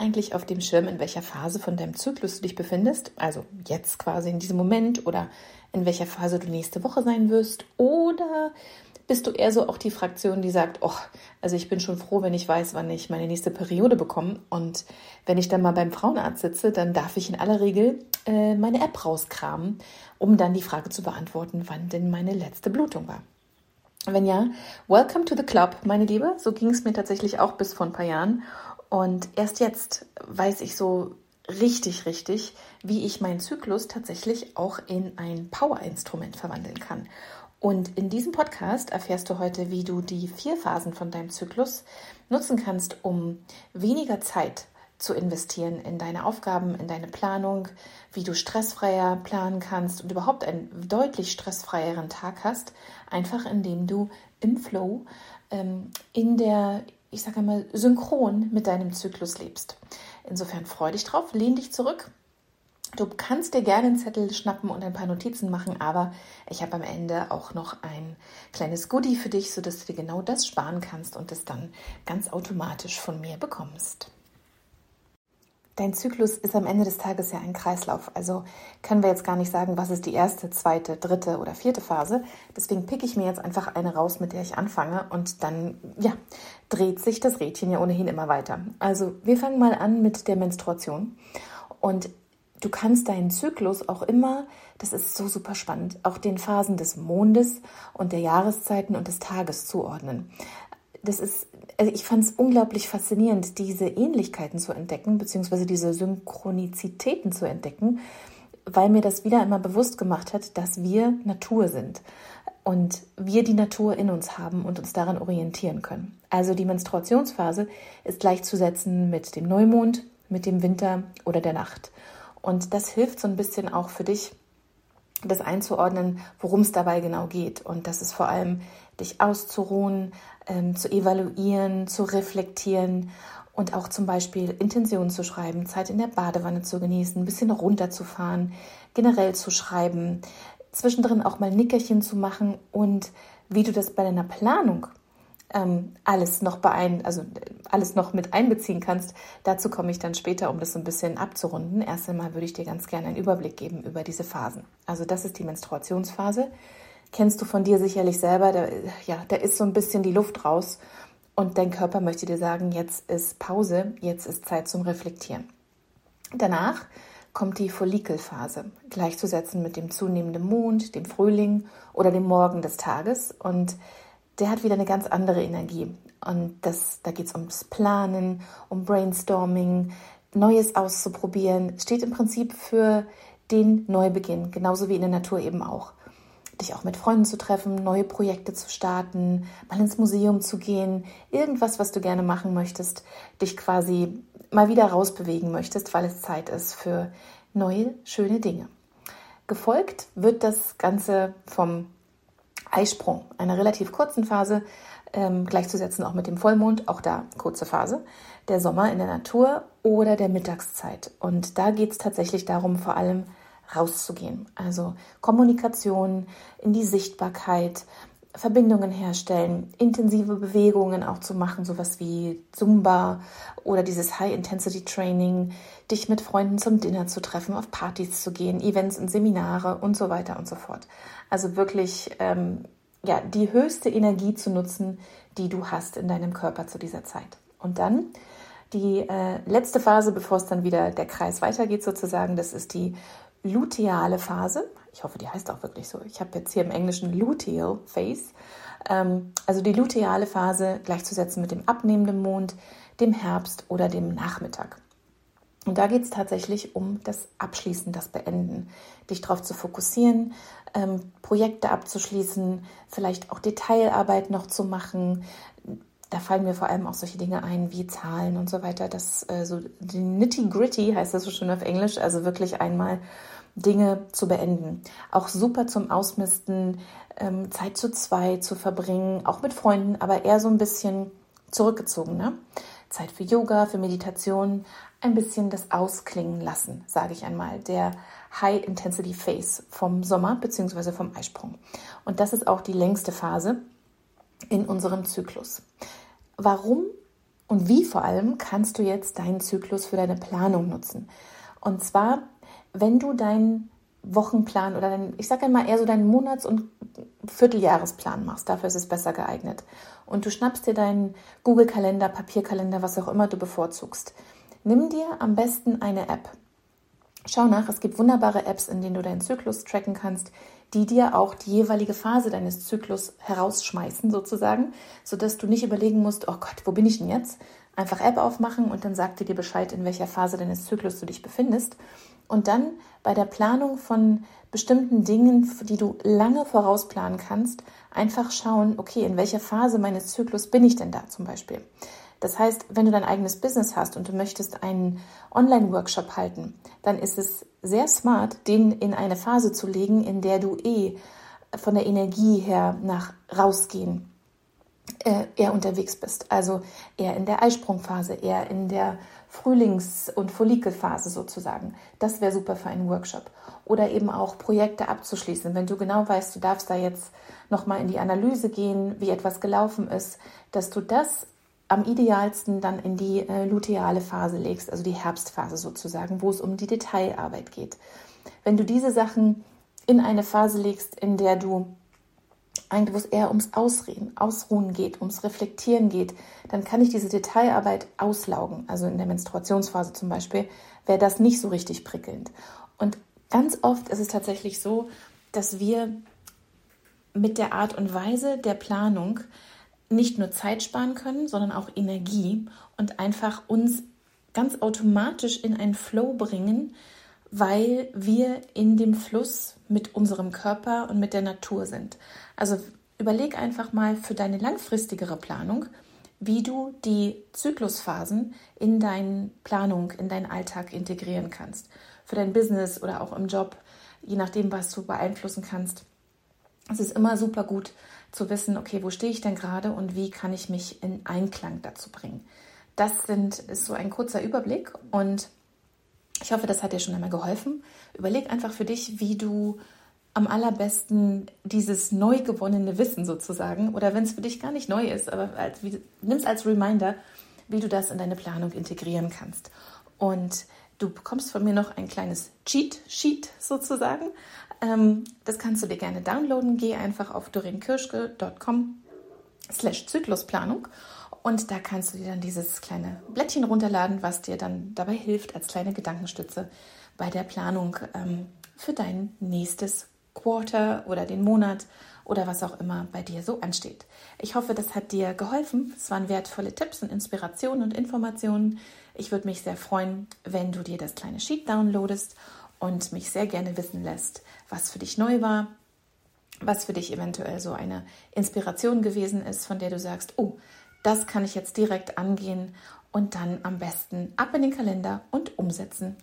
eigentlich auf dem Schirm, in welcher Phase von deinem Zyklus du dich befindest? Also jetzt quasi in diesem Moment oder in welcher Phase du nächste Woche sein wirst? Oder bist du eher so auch die Fraktion, die sagt, oh, also ich bin schon froh, wenn ich weiß, wann ich meine nächste Periode bekomme. Und wenn ich dann mal beim Frauenarzt sitze, dann darf ich in aller Regel äh, meine App rauskramen, um dann die Frage zu beantworten, wann denn meine letzte Blutung war. Wenn ja, welcome to the club, meine Liebe. So ging es mir tatsächlich auch bis vor ein paar Jahren. Und erst jetzt weiß ich so richtig, richtig, wie ich meinen Zyklus tatsächlich auch in ein Power-Instrument verwandeln kann. Und in diesem Podcast erfährst du heute, wie du die vier Phasen von deinem Zyklus nutzen kannst, um weniger Zeit zu investieren in deine Aufgaben, in deine Planung, wie du stressfreier planen kannst und überhaupt einen deutlich stressfreieren Tag hast, einfach indem du im Flow, ähm, in der, ich sage einmal, synchron mit deinem Zyklus lebst. Insofern freu dich drauf, lehn dich zurück Du kannst dir gerne einen Zettel schnappen und ein paar Notizen machen, aber ich habe am Ende auch noch ein kleines Goodie für dich, sodass du dir genau das sparen kannst und es dann ganz automatisch von mir bekommst. Dein Zyklus ist am Ende des Tages ja ein Kreislauf. Also können wir jetzt gar nicht sagen, was ist die erste, zweite, dritte oder vierte Phase. Deswegen picke ich mir jetzt einfach eine raus, mit der ich anfange und dann, ja, dreht sich das Rädchen ja ohnehin immer weiter. Also wir fangen mal an mit der Menstruation. Und du kannst deinen Zyklus auch immer, das ist so super spannend, auch den Phasen des Mondes und der Jahreszeiten und des Tages zuordnen. Das ist, also ich fand es unglaublich faszinierend, diese Ähnlichkeiten zu entdecken, beziehungsweise diese Synchronizitäten zu entdecken, weil mir das wieder immer bewusst gemacht hat, dass wir Natur sind und wir die Natur in uns haben und uns daran orientieren können. Also die Menstruationsphase ist gleichzusetzen mit dem Neumond, mit dem Winter oder der Nacht. Und das hilft so ein bisschen auch für dich, das einzuordnen, worum es dabei genau geht. Und das ist vor allem, dich auszuruhen, ähm, zu evaluieren, zu reflektieren und auch zum Beispiel Intentionen zu schreiben, Zeit in der Badewanne zu genießen, ein bisschen runterzufahren, generell zu schreiben, zwischendrin auch mal Nickerchen zu machen und wie du das bei deiner Planung ähm, alles noch beein also alles noch mit einbeziehen kannst. Dazu komme ich dann später, um das so ein bisschen abzurunden. Erst einmal würde ich dir ganz gerne einen Überblick geben über diese Phasen. Also das ist die Menstruationsphase. Kennst du von dir sicherlich selber, da, ja, da ist so ein bisschen die Luft raus und dein Körper möchte dir sagen, jetzt ist Pause, jetzt ist Zeit zum Reflektieren. Danach kommt die Follikelphase, gleichzusetzen mit dem zunehmenden Mond, dem Frühling oder dem Morgen des Tages. Und der hat wieder eine ganz andere Energie. Und das, da geht es ums Planen, um Brainstorming, Neues auszuprobieren. Steht im Prinzip für den Neubeginn, genauso wie in der Natur eben auch. Dich auch mit Freunden zu treffen, neue Projekte zu starten, mal ins Museum zu gehen, irgendwas, was du gerne machen möchtest, dich quasi mal wieder rausbewegen möchtest, weil es Zeit ist für neue, schöne Dinge. Gefolgt wird das Ganze vom Eisprung, einer relativ kurzen Phase, ähm, gleichzusetzen auch mit dem Vollmond, auch da kurze Phase, der Sommer in der Natur oder der Mittagszeit. Und da geht es tatsächlich darum, vor allem rauszugehen. Also Kommunikation in die Sichtbarkeit, Verbindungen herstellen, intensive Bewegungen auch zu machen, sowas wie Zumba oder dieses High-Intensity-Training, dich mit Freunden zum Dinner zu treffen, auf Partys zu gehen, Events und Seminare und so weiter und so fort. Also wirklich ähm, ja, die höchste Energie zu nutzen, die du hast in deinem Körper zu dieser Zeit. Und dann die äh, letzte Phase, bevor es dann wieder der Kreis weitergeht sozusagen, das ist die luteale Phase. Ich hoffe, die heißt auch wirklich so. Ich habe jetzt hier im Englischen luteal phase. Ähm, also die luteale Phase gleichzusetzen mit dem abnehmenden Mond, dem Herbst oder dem Nachmittag. Und da geht es tatsächlich um das Abschließen, das Beenden, dich darauf zu fokussieren, ähm, Projekte abzuschließen, vielleicht auch Detailarbeit noch zu machen. Da fallen mir vor allem auch solche Dinge ein wie Zahlen und so weiter. Das äh, so die nitty gritty heißt das so schön auf Englisch, also wirklich einmal Dinge zu beenden. Auch super zum Ausmisten, ähm, Zeit zu zwei zu verbringen, auch mit Freunden, aber eher so ein bisschen zurückgezogen. Ne? Zeit für Yoga, für Meditation, ein bisschen das Ausklingen lassen, sage ich einmal, der High Intensity Phase vom Sommer bzw. vom Eisprung. Und das ist auch die längste Phase in unserem Zyklus. Warum Und wie vor allem kannst du jetzt deinen Zyklus für deine Planung nutzen? Und zwar, wenn du deinen Wochenplan oder dein, ich sage einmal eher so deinen Monats- und Vierteljahresplan machst. Dafür ist es besser geeignet. Und du schnappst dir deinen Google-Kalender, Papierkalender, was auch immer du bevorzugst. Nimm dir am besten eine App. Schau nach, es gibt wunderbare Apps, in denen du deinen Zyklus tracken kannst, die dir auch die jeweilige Phase deines Zyklus herausschmeißen, sozusagen, sodass du nicht überlegen musst, oh Gott, wo bin ich denn jetzt? Einfach App aufmachen und dann sagt die dir Bescheid, in welcher Phase deines Zyklus du dich befindest. Und dann bei der Planung von bestimmten Dingen, die du lange vorausplanen kannst, einfach schauen, okay, in welcher Phase meines Zyklus bin ich denn da zum Beispiel? Das heißt, wenn du dein eigenes Business hast und du möchtest einen Online-Workshop halten, dann ist es sehr smart, den in eine Phase zu legen, in der du eh von der Energie her nach rausgehen äh, eher unterwegs bist. Also eher in der Eisprungphase, eher in der Frühlings- und Follikelphase sozusagen. Das wäre super für einen Workshop. Oder eben auch Projekte abzuschließen. Wenn du genau weißt, du darfst da jetzt nochmal in die Analyse gehen, wie etwas gelaufen ist, dass du das am idealsten dann in die äh, luteale Phase legst, also die Herbstphase sozusagen, wo es um die Detailarbeit geht. Wenn du diese Sachen in eine Phase legst, in der du eigentlich, wo es eher ums Ausreden, Ausruhen geht, ums Reflektieren geht, dann kann ich diese Detailarbeit auslaugen. Also in der Menstruationsphase zum Beispiel wäre das nicht so richtig prickelnd. Und ganz oft ist es tatsächlich so, dass wir mit der Art und Weise der Planung nicht nur Zeit sparen können, sondern auch Energie und einfach uns ganz automatisch in einen Flow bringen, weil wir in dem Fluss mit unserem Körper und mit der Natur sind. Also überleg einfach mal für deine langfristigere Planung, wie du die Zyklusphasen in deine Planung, in deinen Alltag integrieren kannst. Für dein Business oder auch im Job, je nachdem, was du beeinflussen kannst. Es ist immer super gut zu wissen, okay, wo stehe ich denn gerade und wie kann ich mich in Einklang dazu bringen. Das sind, ist so ein kurzer Überblick und ich hoffe, das hat dir schon einmal geholfen. Überleg einfach für dich, wie du am allerbesten dieses neu gewonnene Wissen sozusagen, oder wenn es für dich gar nicht neu ist, aber nimm es als Reminder, wie du das in deine Planung integrieren kannst. Und du bekommst von mir noch ein kleines Cheat Sheet sozusagen. Ähm, das kannst du dir gerne downloaden. Geh einfach auf dorinkirschke.com slash Zyklusplanung und da kannst du dir dann dieses kleine Blättchen runterladen, was dir dann dabei hilft als kleine Gedankenstütze bei der Planung ähm, für dein nächstes Quarter oder den Monat oder was auch immer bei dir so ansteht. Ich hoffe, das hat dir geholfen. Es waren wertvolle Tipps und Inspirationen und Informationen. Ich würde mich sehr freuen, wenn du dir das kleine Sheet downloadest und mich sehr gerne wissen lässt, was für dich neu war, was für dich eventuell so eine Inspiration gewesen ist, von der du sagst, oh, das kann ich jetzt direkt angehen und dann am besten ab in den Kalender und umsetzen